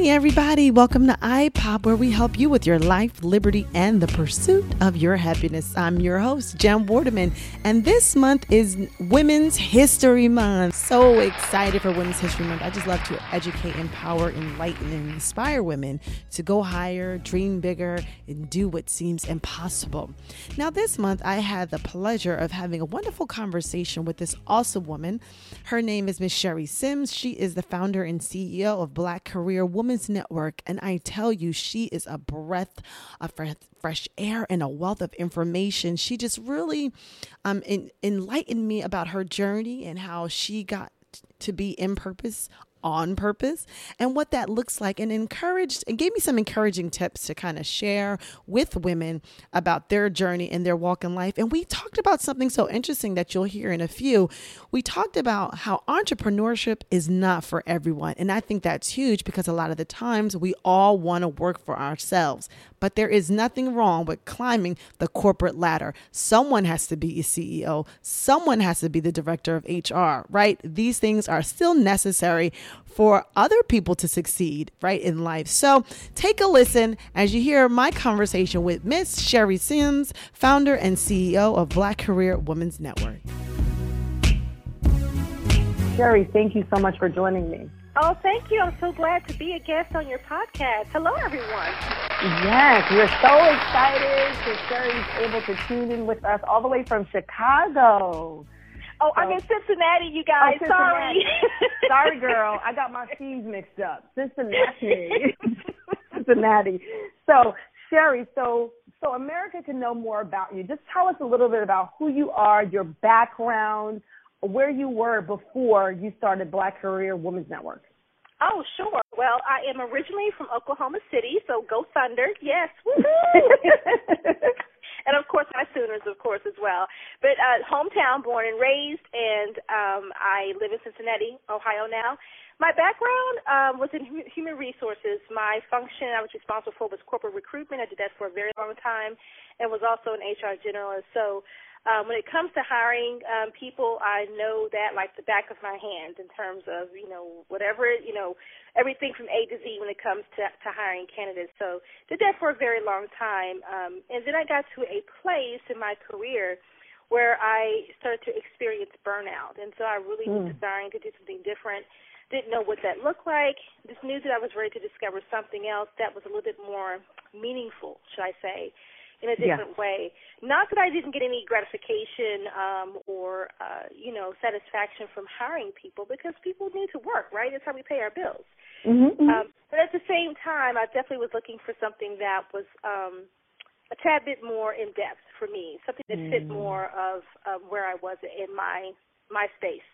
Hey, everybody, welcome to iPop, where we help you with your life, liberty, and the pursuit of your happiness. I'm your host, Jen Waterman, and this month is Women's History Month. So excited for Women's History Month. I just love to educate, empower, enlighten, and inspire women to go higher, dream bigger, and do what seems impossible. Now, this month, I had the pleasure of having a wonderful conversation with this awesome woman. Her name is Miss Sherry Sims. She is the founder and CEO of Black Career Women's Network. And I tell you, she is a breath of fresh air and a wealth of information. She just really um, enlightened me about her journey and how she got to be in purpose on purpose and what that looks like and encouraged and gave me some encouraging tips to kind of share with women about their journey and their walk in life. And we talked about something so interesting that you'll hear in a few. We talked about how entrepreneurship is not for everyone and i think that's huge because a lot of the times we all want to work for ourselves but there is nothing wrong with climbing the corporate ladder. Someone has to be a ceo someone has to be the director of hr right? These things are still necessary for other people to succeed, right, in life. So take a listen as you hear my conversation with Miss Sherry Sims, founder and CEO of Black Career Women's Network. Sherry, thank you so much for joining me. Oh, thank you. I'm so glad to be a guest on your podcast. Hello, everyone. Yes, we're so excited that Sherry's able to tune in with us all the way from Chicago. Oh, so, I'm in Cincinnati, you guys. Oh, Sorry. Sorry, girl. I got my C's mixed up. Cincinnati. Cincinnati. So, Sherry, so so America can know more about you. Just tell us a little bit about who you are, your background, where you were before you started Black Career Women's Network. Oh, sure. Well, I am originally from Oklahoma City, so go Thunder. Yes. and of course my Sooners, of course, as well. But uh, hometown, born and raised, and um, I live in Cincinnati, Ohio now. My background um, was in human resources. My function I was responsible for was corporate recruitment. I did that for a very long time, and was also an HR generalist. So um, when it comes to hiring um, people, I know that like the back of my hand in terms of you know whatever you know everything from A to Z when it comes to to hiring candidates. So did that for a very long time, um, and then I got to a place in my career where I started to experience burnout, and so I really mm. was desiring to do something different. Didn't know what that looked like. Just knew that I was ready to discover something else that was a little bit more meaningful, should I say in a different yeah. way. Not that I didn't get any gratification um, or uh, you know satisfaction from hiring people because people need to work, right? That's how we pay our bills. Mm-hmm, mm-hmm. Um, but at the same time, I definitely was looking for something that was um, a tad bit more in depth for me, something that mm. fit more of, of where I was in my my space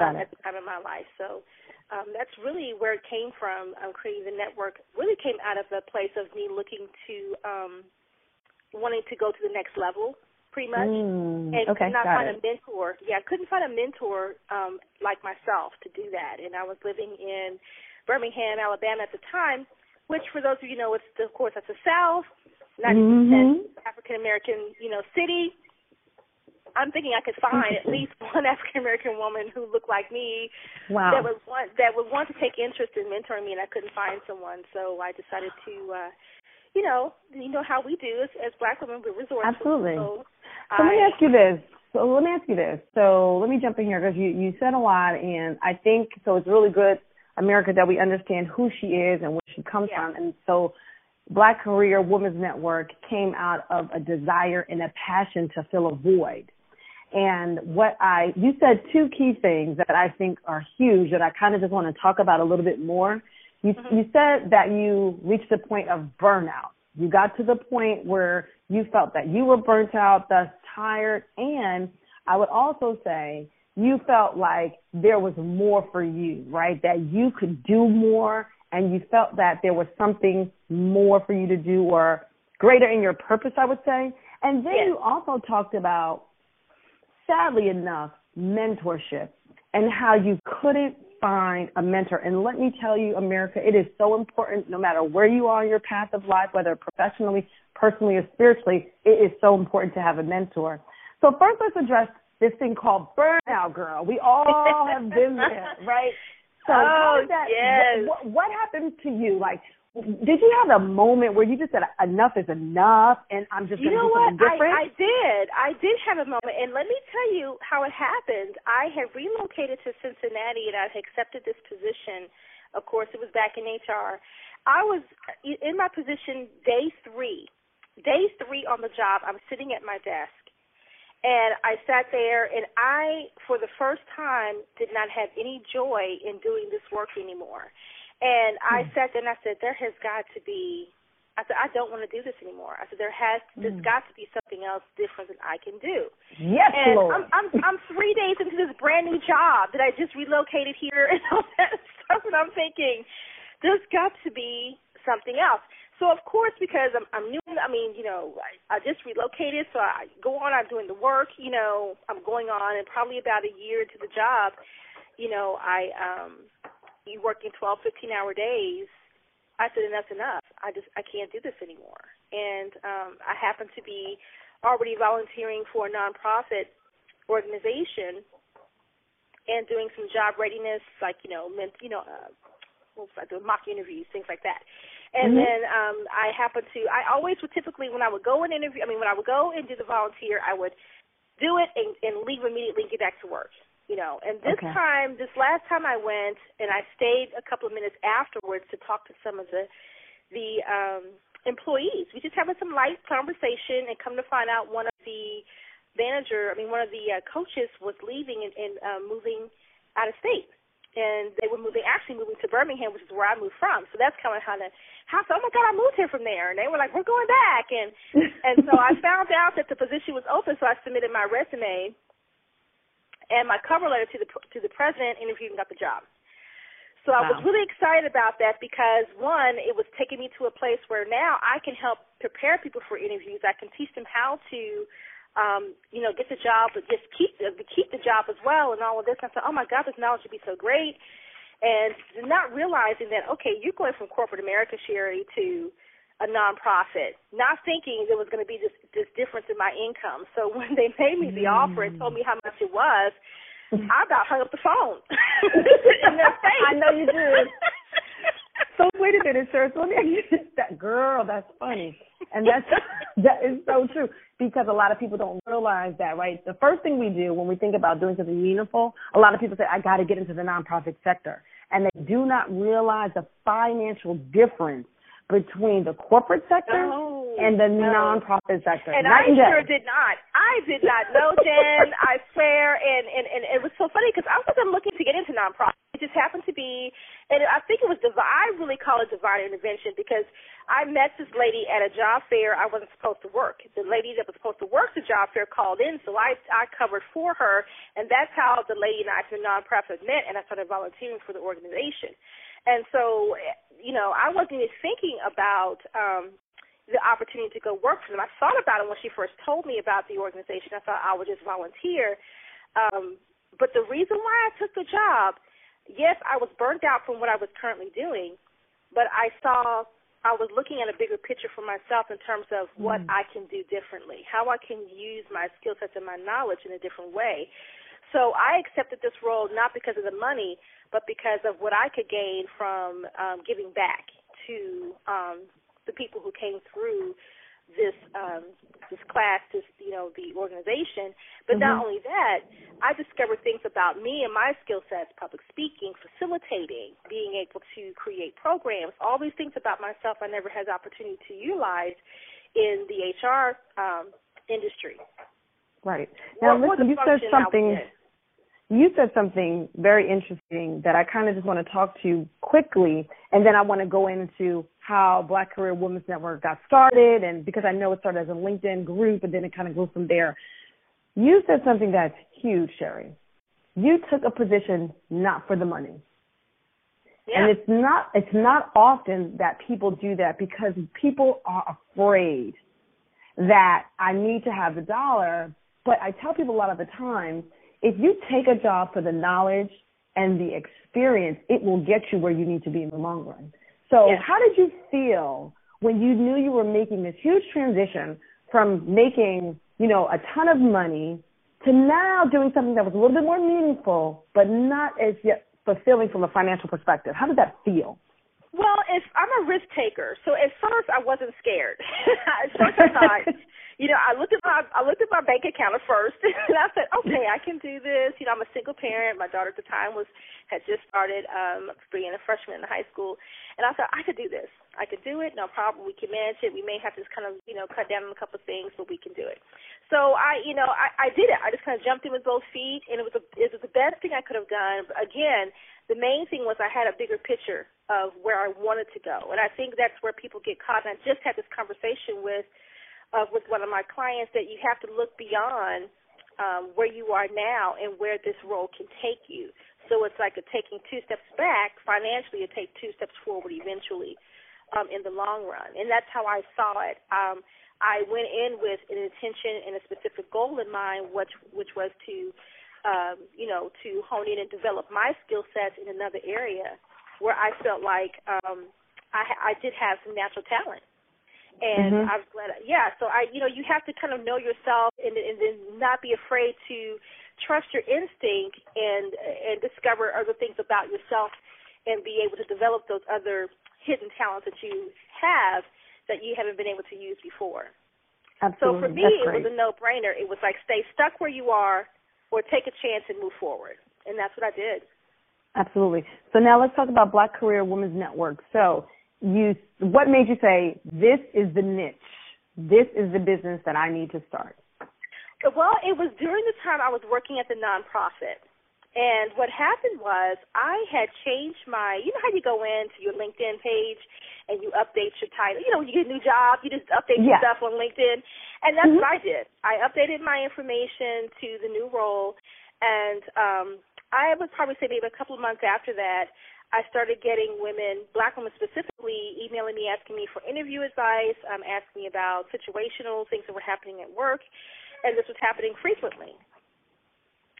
um, at the time of my life. So um, that's really where it came from. Um, creating the network really came out of a place of me looking to um, wanting to go to the next level pretty much mm, and okay, not find it. a mentor yeah I couldn't find a mentor um like myself to do that and i was living in birmingham alabama at the time which for those of you know it's of course that's the south percent mm-hmm. african american you know city I'm thinking I could find at least one African American woman who looked like me wow. that would want that would want to take interest in mentoring me, and I couldn't find someone. So I decided to uh, you know, you know how we do as, as black women, we're resourceful. Absolutely. So, so let me ask you this. So let me ask you this. So let me jump in here because you, you said a lot, and I think so. It's really good, America, that we understand who she is and where she comes yeah. from. And so, Black Career Women's Network came out of a desire and a passion to fill a void. And what I, you said two key things that I think are huge that I kind of just want to talk about a little bit more. You, mm-hmm. you said that you reached a point of burnout. You got to the point where you felt that you were burnt out, thus tired, and I would also say you felt like there was more for you, right? That you could do more and you felt that there was something more for you to do or greater in your purpose, I would say. And then yes. you also talked about, sadly enough, mentorship and how you couldn't find a mentor. And let me tell you, America, it is so important no matter where you are in your path of life, whether professionally, personally, or spiritually, it is so important to have a mentor. So first let's address this thing called burnout, girl. We all have been there, right? So oh, that, yes. What, what happened to you? Like, did you have a moment where you just said enough is enough and I'm just you going to do something what? different? I, I did. I did have a moment, and let me tell you how it happened. I had relocated to Cincinnati, and I had accepted this position. Of course, it was back in HR. I was in my position day three. Day three on the job, I'm sitting at my desk. And I sat there, and I, for the first time, did not have any joy in doing this work anymore. And I mm. sat there and I said, there has got to be. I said, I don't want to do this anymore. I said, there has, mm. there's got to be something else different that I can do. Yes, and Lord. I'm, I'm, I'm three days into this brand new job that I just relocated here and all that stuff, and I'm thinking, there's got to be something else. So of course, because I'm, I'm new, I mean, you know, I, I just relocated, so I go on. I'm doing the work. You know, I'm going on, and probably about a year into the job, you know, I um you working 12, 15 hour days, I said enough's enough. I just I can't do this anymore. And um, I happen to be already volunteering for a nonprofit organization and doing some job readiness, like you know, ment, you know, uh, what was I doing mock interviews, things like that. And mm-hmm. then um, I happen to I always would typically when I would go and interview, I mean when I would go and do the volunteer, I would do it and, and leave immediately and get back to work you know. And this okay. time, this last time I went, and I stayed a couple of minutes afterwards to talk to some of the the um employees. We just having some light conversation, and come to find out, one of the manager, I mean, one of the uh, coaches was leaving and, and uh, moving out of state. And they were moving, actually moving to Birmingham, which is where I moved from. So that's kind of how the how. Oh my God, I moved here from there. And they were like, we're going back. And and so I found out that the position was open, so I submitted my resume and my cover letter to the to the president interviewed and got the job. So wow. I was really excited about that because one, it was taking me to a place where now I can help prepare people for interviews. I can teach them how to, um, you know, get the job, but just keep the keep the job as well, and all of this. And I thought, oh my God, this knowledge would be so great. And not realizing that, okay, you're going from corporate America, Sherry, to a nonprofit, not thinking there was going to be this this difference in my income. So when they made me the mm. offer and told me how much it was, I about hung up the phone in their face. I know you did. so wait a minute, sir. So let me that girl. That's funny, and that's that is so true because a lot of people don't realize that. Right, the first thing we do when we think about doing something meaningful, a lot of people say, "I got to get into the nonprofit sector," and they do not realize the financial difference between the corporate sector no, and the no. nonprofit sector. And Night I sure did not. I did not know, Jen. I swear. And, and, and it was so funny because I wasn't looking to get into nonprofit. It just happened to be, and I think it was divine. I really call it divine intervention because I met this lady at a job fair I wasn't supposed to work. The lady that was supposed to work the job fair called in, so I I covered for her, and that's how the lady and I the nonprofit met, and I started volunteering for the organization. And so, you know, I wasn't even thinking about um, the opportunity to go work for them. I thought about it when she first told me about the organization. I thought I would just volunteer. Um, but the reason why I took the job, yes, I was burnt out from what I was currently doing, but I saw I was looking at a bigger picture for myself in terms of what mm. I can do differently, how I can use my skill sets and my knowledge in a different way. So I accepted this role not because of the money, but because of what I could gain from um, giving back to um, the people who came through this um, this class, this you know the organization. But mm-hmm. not only that, I discovered things about me and my skill sets: public speaking, facilitating, being able to create programs. All these things about myself I never had the opportunity to utilize in the HR um, industry. Right now, listen, you said something you said something very interesting that I kind of just want to talk to you quickly, and then I want to go into how Black Career Women's Network got started, and because I know it started as a LinkedIn group, and then it kind of grew from there. You said something that's huge, Sherry. You took a position not for the money. Yeah. And it's not it's not often that people do that because people are afraid that I need to have the dollar. But I tell people a lot of the time if you take a job for the knowledge and the experience, it will get you where you need to be in the long run. So yes. how did you feel when you knew you were making this huge transition from making, you know, a ton of money to now doing something that was a little bit more meaningful, but not as yet fulfilling from a financial perspective? How did that feel? Well, if I'm a risk taker, so at first I wasn't scared. at first I thought, you know, I looked at my I looked at my bank account at first, and I said, okay, I can do this. You know, I'm a single parent. My daughter at the time was had just started um being a freshman in high school, and I thought I could do this. I could do it, no problem. We can manage it. We may have to just kind of, you know, cut down on a couple of things, but we can do it. So I, you know, I, I did it. I just kind of jumped in with both feet, and it was a, it was the best thing I could have done. But again, the main thing was I had a bigger picture of where I wanted to go, and I think that's where people get caught. And I just had this conversation with uh, with one of my clients that you have to look beyond um, where you are now and where this role can take you. So it's like a taking two steps back financially, to take two steps forward eventually um, in the long run. And that's how I saw it. Um, I went in with an intention and a specific goal in mind, which which was to, um, you know, to hone in and develop my skill sets in another area where I felt like um, I, I did have some natural talent and mm-hmm. I was glad. Yeah, so I, you know, you have to kind of know yourself and and then not be afraid to trust your instinct and and discover other things about yourself and be able to develop those other hidden talents that you have that you haven't been able to use before. Absolutely. So for me, it was a no-brainer. It was like stay stuck where you are, or take a chance and move forward, and that's what I did. Absolutely. So now let's talk about Black Career Women's Network. So you what made you say this is the niche. This is the business that i need to start well it was during the time i was working at the nonprofit. And what happened was i had changed my you know how you go into your linkedin page and you update your title? You know when you get a new job you just update yeah. your stuff on linkedin? And that's mm-hmm. what i did. I updated my information to the new role. And um i would probably say maybe a couple of months after that I started getting women, black women specifically, emailing me asking me for interview advice, um, asking me about situational things that were happening at work, and this was happening frequently.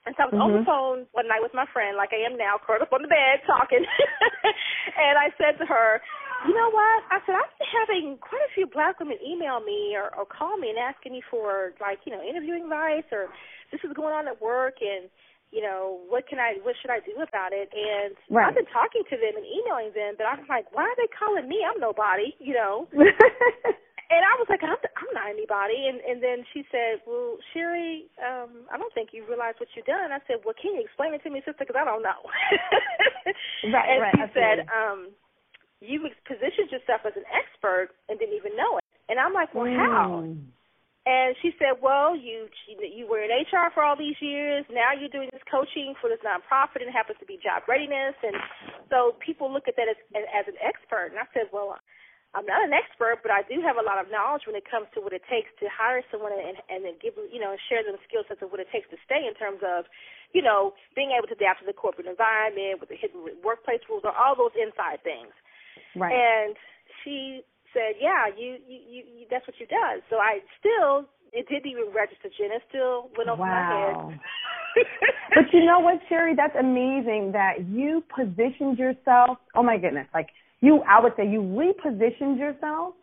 And so I was mm-hmm. on the mm-hmm. phone one night with my friend, like I am now, curled up on the bed talking, and I said to her, "You know what?" I said, "I've been having quite a few black women email me or, or call me and asking me for like, you know, interviewing advice or this is going on at work and." You know, what can I, what should I do about it? And right. I've been talking to them and emailing them, but I'm like, why are they calling me? I'm nobody, you know. and I was like, I'm, I'm not anybody. And and then she said, well, Sherry, um, I don't think you realize what you've done. I said, well, can you explain it to me, sister? Because I don't know. right, and right. she said, um, you positioned yourself as an expert and didn't even know it. And I'm like, well, mm. how? And she said, "Well, you you were in HR for all these years. Now you're doing this coaching for this nonprofit, and it happens to be job readiness. And so people look at that as as an expert." And I said, "Well, I'm not an expert, but I do have a lot of knowledge when it comes to what it takes to hire someone and and then give you know share them skill sets of what it takes to stay in terms of, you know, being able to adapt to the corporate environment with the hidden workplace rules or all those inside things." Right. And she said, "Yeah, you, you, you, you that's what you've done." So I still, it didn't even register, Jen. It still went over wow. my head. but you know what, Sherry? That's amazing that you positioned yourself. Oh my goodness! Like you, I would say you repositioned yourself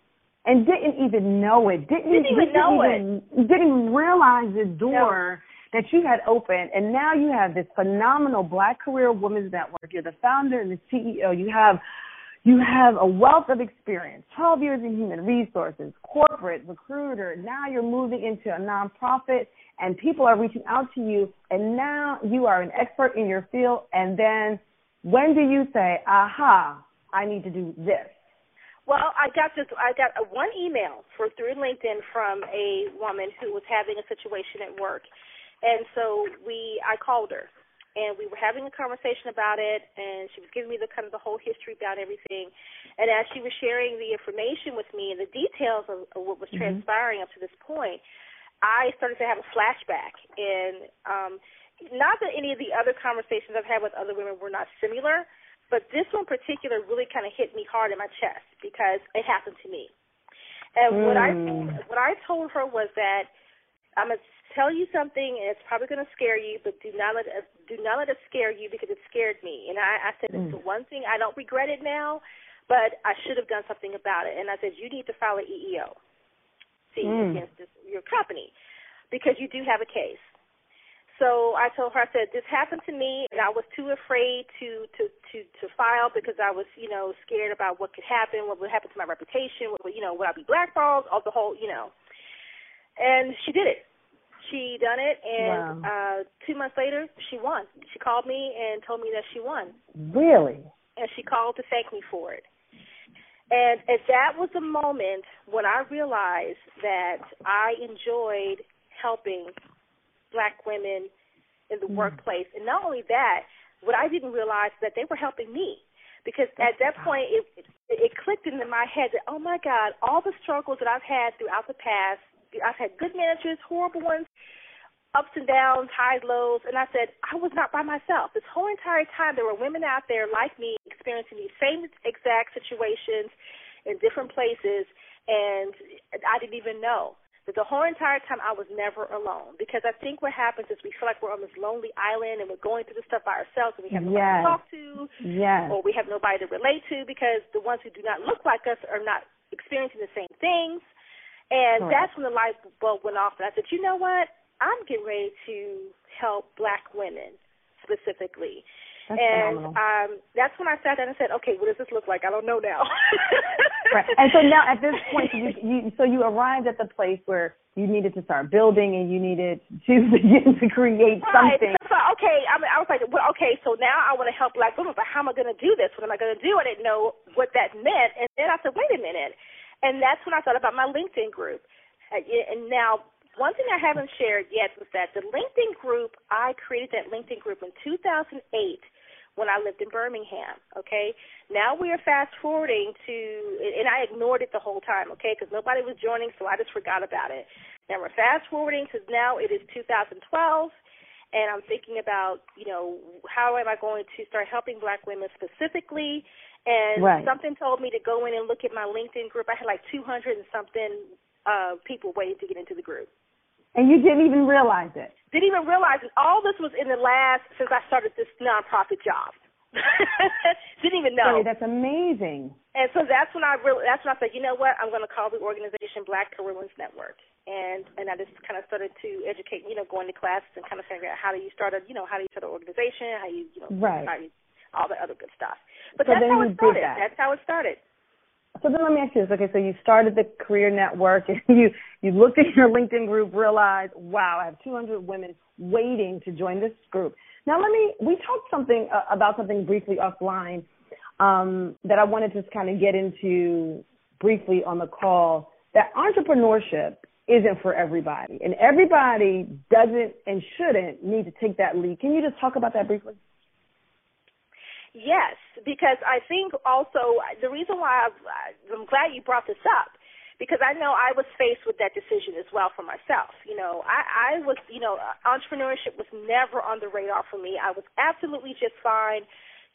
and didn't even know it. Didn't, didn't even know even, it. Didn't realize the door. No. That you had opened, and now you have this phenomenal Black Career Women's Network. You're the founder and the CEO. You have you have a wealth of experience 12 years in human resources, corporate, recruiter. Now you're moving into a nonprofit and people are reaching out to you and now you are an expert in your field. And then when do you say, aha, I need to do this? Well, I got this. I got a, one email for through LinkedIn from a woman who was having a situation at work, and so we. I called her and we were having a conversation about it and she was giving me the kind of the whole history about everything and as she was sharing the information with me and the details of, of what was mm-hmm. transpiring up to this point i started to have a flashback and um not that any of the other conversations i've had with other women were not similar but this one particular really kind of hit me hard in my chest because it happened to me and mm. what i what i told her was that i'm a tell you something, and it's probably going to scare you, but do not let it, do not let it scare you because it scared me. And I, I said mm. it's the one thing I don't regret it now, but I should have done something about it. And I said you need to file an EEO, see mm. against this, your company, because you do have a case. so I told her, I said, this happened to me, and I was too afraid to to to to file because I was, you know, scared about what could happen, what would happen to my reputation, what would, you know, would I be blackballed, all the whole, you know. And she did it. She done it, and wow. uh two months later, she won. She called me and told me that she won. Really? And she called to thank me for it. And and that was the moment when I realized that I enjoyed helping black women in the mm. workplace. And not only that, what I didn't realize that they were helping me. Because at that point, it, it it clicked into my head that oh my God, all the struggles that I've had throughout the past, I've had good managers, horrible ones, ups and downs, highs, lows, and I said I was not by myself. This whole entire time, there were women out there like me experiencing these same exact situations in different places, and I didn't even know. But the whole entire time I was never alone because I think what happens is we feel like we're on this lonely island and we're going through this stuff by ourselves and we have nobody yes. to talk to yes. or we have nobody to relate to because the ones who do not look like us are not experiencing the same things. And that's when the light bulb went off and I said, you know what? I'm getting ready to help black women specifically. That's and phenomenal. um that's when I sat down and said, Okay, what does this look like? I don't know now. right. And so now at this point you, you so you arrived at the place where you needed to start building and you needed to begin to create right. something. So okay, I mean I was like, Well okay, so now I want to help black women, but how am I gonna do this? What am I gonna do? I didn't know what that meant and then I said, Wait a minute and that's when I thought about my LinkedIn group. And now one thing I haven't shared yet was that the LinkedIn group, I created that LinkedIn group in 2008 when I lived in Birmingham. Okay, now we are fast forwarding to, and I ignored it the whole time. Okay, because nobody was joining, so I just forgot about it. Now we're fast forwarding because now it is 2012, and I'm thinking about, you know, how am I going to start helping Black women specifically? And right. something told me to go in and look at my LinkedIn group. I had like 200 and something uh, people waiting to get into the group. And you didn't even realize it. Didn't even realize it. All this was in the last since I started this nonprofit job. didn't even know. Sorry, that's amazing. And so that's when I really that's when I said, you know what, I'm going to call the organization Black Career Women's Network. And and I just kind of started to educate, you know, going to classes and kind of figure out how do you start a, you know, how do you start an organization, how you, you know, right. how you, all the other good stuff. But so that's how it started. That. That's how it started. So then let me ask you this. Okay, so you started the career network and you, you looked at your LinkedIn group, realized, wow, I have 200 women waiting to join this group. Now let me, we talked something uh, about something briefly offline um, that I wanted to kind of get into briefly on the call that entrepreneurship isn't for everybody and everybody doesn't and shouldn't need to take that leap. Can you just talk about that briefly? Yes, because I think also the reason why I've, I'm glad you brought this up because I know I was faced with that decision as well for myself. You know, I, I was, you know, entrepreneurship was never on the radar for me. I was absolutely just fine,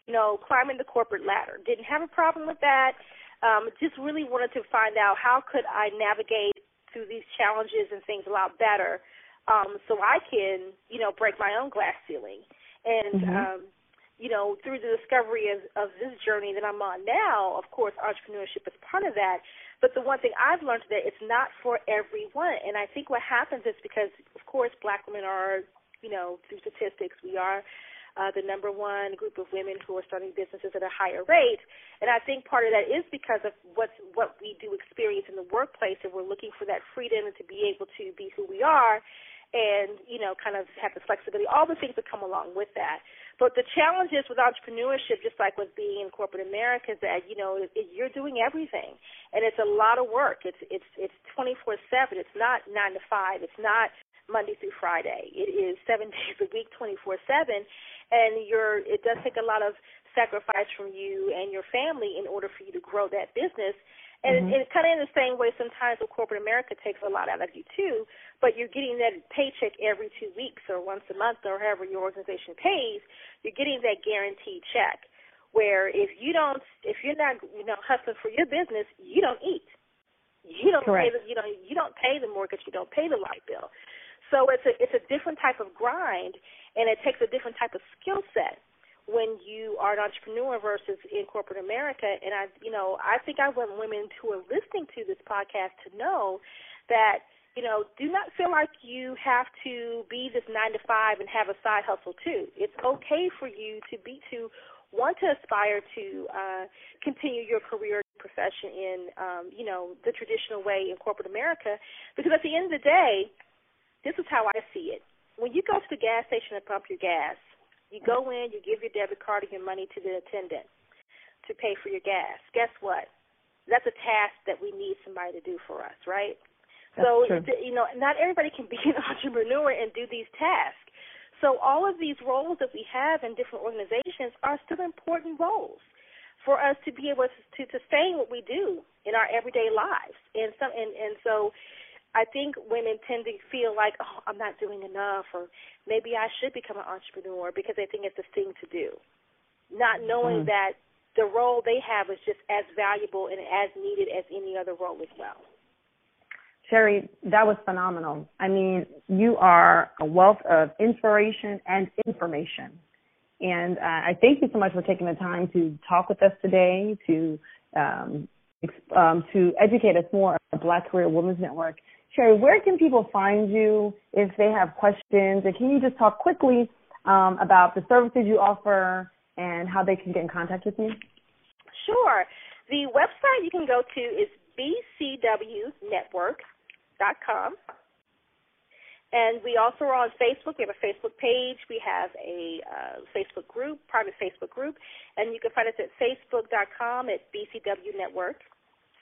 you know, climbing the corporate ladder. Didn't have a problem with that. Um, just really wanted to find out how could I navigate through these challenges and things a lot better, um, so I can, you know, break my own glass ceiling. And mm-hmm. um, you know, through the discovery of, of this journey that I'm on now, of course, entrepreneurship is part of that. But the one thing I've learned today, it's not for everyone. And I think what happens is because, of course, black women are, you know, through statistics, we are uh, the number one group of women who are starting businesses at a higher rate. And I think part of that is because of what's, what we do experience in the workplace, and we're looking for that freedom and to be able to be who we are and you know kind of have the flexibility. All the things that come along with that. But the challenges with entrepreneurship just like with being in corporate america is that you know it, it, you're doing everything. And it's a lot of work. It's it's it's 24 7 it's not 9 to 5 it's not monday through friday. It is 7 days a week 24 7 and you're it does take a lot of sacrifice from you and your family in order for you to grow that business and mm-hmm. it's kind of in the same way sometimes with corporate America takes a lot out of you too, but you're getting that paycheck every two weeks or once a month or however your organization pays. You're getting that guaranteed check. Where if you don't, if you're not, you know, hustling for your business, you don't eat. You don't Correct. pay the, you know, you don't pay the mortgage, you don't pay the light bill. So it's a it's a different type of grind, and it takes a different type of skill set when you are an entrepreneur versus in corporate America. And I, you know, I think I want women who are listening to this podcast to know that you know, do not feel like you have to be this nine to five and have a side hustle too. It's okay for you to be to want to aspire to uh, continue your career profession in, um, you know, the traditional way in corporate America, because at the end of the day, this is how I see it. When you go to the gas station and pump your gas, you go in, you give your debit card and your money to the attendant to pay for your gas. Guess what? That's a task that we need somebody to do for us, right? That's so true. you know, not everybody can be an entrepreneur and do these tasks. So all of these roles that we have in different organizations are still important roles for us to be able to, to sustain what we do in our everyday lives. And some and, and so I think women tend to feel like, oh, I'm not doing enough, or maybe I should become an entrepreneur because they think it's the thing to do, not knowing Mm. that the role they have is just as valuable and as needed as any other role as well. Sherry, that was phenomenal. I mean, you are a wealth of inspiration and information. And uh, I thank you so much for taking the time to talk with us today, to um, um, to educate us more Black Career Women's Network. Sherry, where can people find you if they have questions? And can you just talk quickly um, about the services you offer and how they can get in contact with you? Sure. The website you can go to is bcwnetwork.com. And we also are on Facebook. We have a Facebook page. We have a uh, Facebook group, private Facebook group, and you can find us at facebook.com at BCW Network.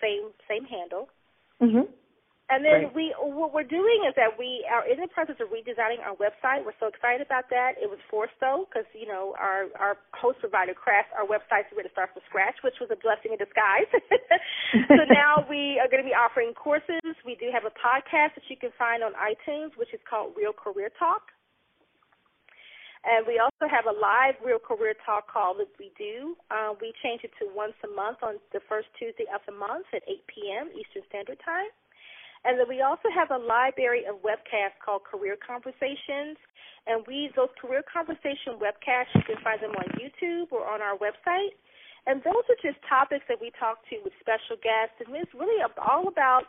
Same same handle. Mm-hmm. And then Great. we what we're doing is that we are in the process of redesigning our website. We're so excited about that. It was forced though because you know our our host provider crashed our website so we had to start from scratch, which was a blessing in disguise. so now we are going to be offering courses. We do have a podcast that you can find on iTunes, which is called Real Career Talk. And we also have a live Real Career Talk call that we do. Uh, we change it to once a month on the first Tuesday of the month at 8 p.m. Eastern Standard Time. And then we also have a library of webcasts called Career Conversations. And we those career conversation webcasts you can find them on YouTube or on our website. And those are just topics that we talk to with special guests. And it's really all about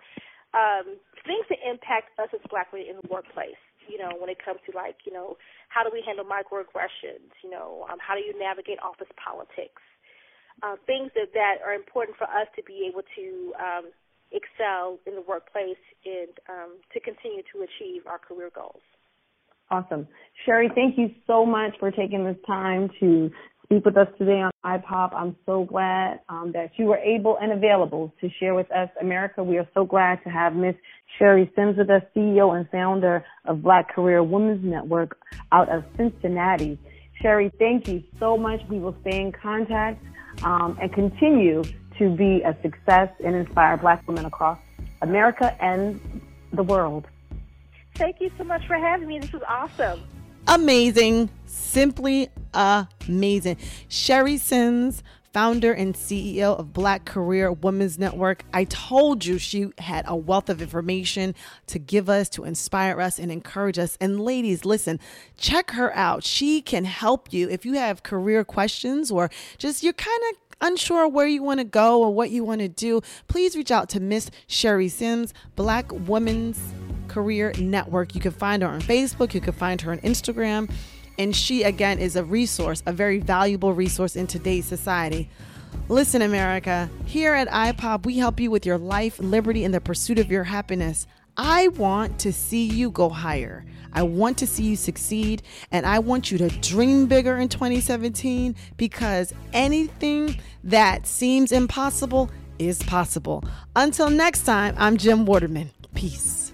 um, things that impact us as black women in the workplace. You know, when it comes to like, you know, how do we handle microaggressions? You know, um, how do you navigate office politics? Uh, things that that are important for us to be able to um, excel in the workplace and um, to continue to achieve our career goals. Awesome. Sherry, thank you so much for taking this time to speak with us today on iPop. I'm so glad um, that you were able and available to share with us, America. We are so glad to have Miss Sherry Sims with us, CEO and founder of Black Career Women's Network out of Cincinnati. Sherry, thank you so much. We will stay in contact um, and continue to be a success and inspire Black women across America and the world. Thank you so much for having me. This was awesome. Amazing. Simply amazing. Sherry Sims, founder and CEO of Black Career Women's Network. I told you she had a wealth of information to give us, to inspire us, and encourage us. And ladies, listen, check her out. She can help you if you have career questions or just you're kind of unsure where you want to go or what you want to do, please reach out to Miss Sherry Sims, Black Women's Career Network. You can find her on Facebook, you can find her on Instagram. And she, again, is a resource, a very valuable resource in today's society. Listen, America, here at iPop, we help you with your life, liberty, and the pursuit of your happiness. I want to see you go higher. I want to see you succeed, and I want you to dream bigger in 2017 because anything that seems impossible is possible. Until next time, I'm Jen Waterman. Peace.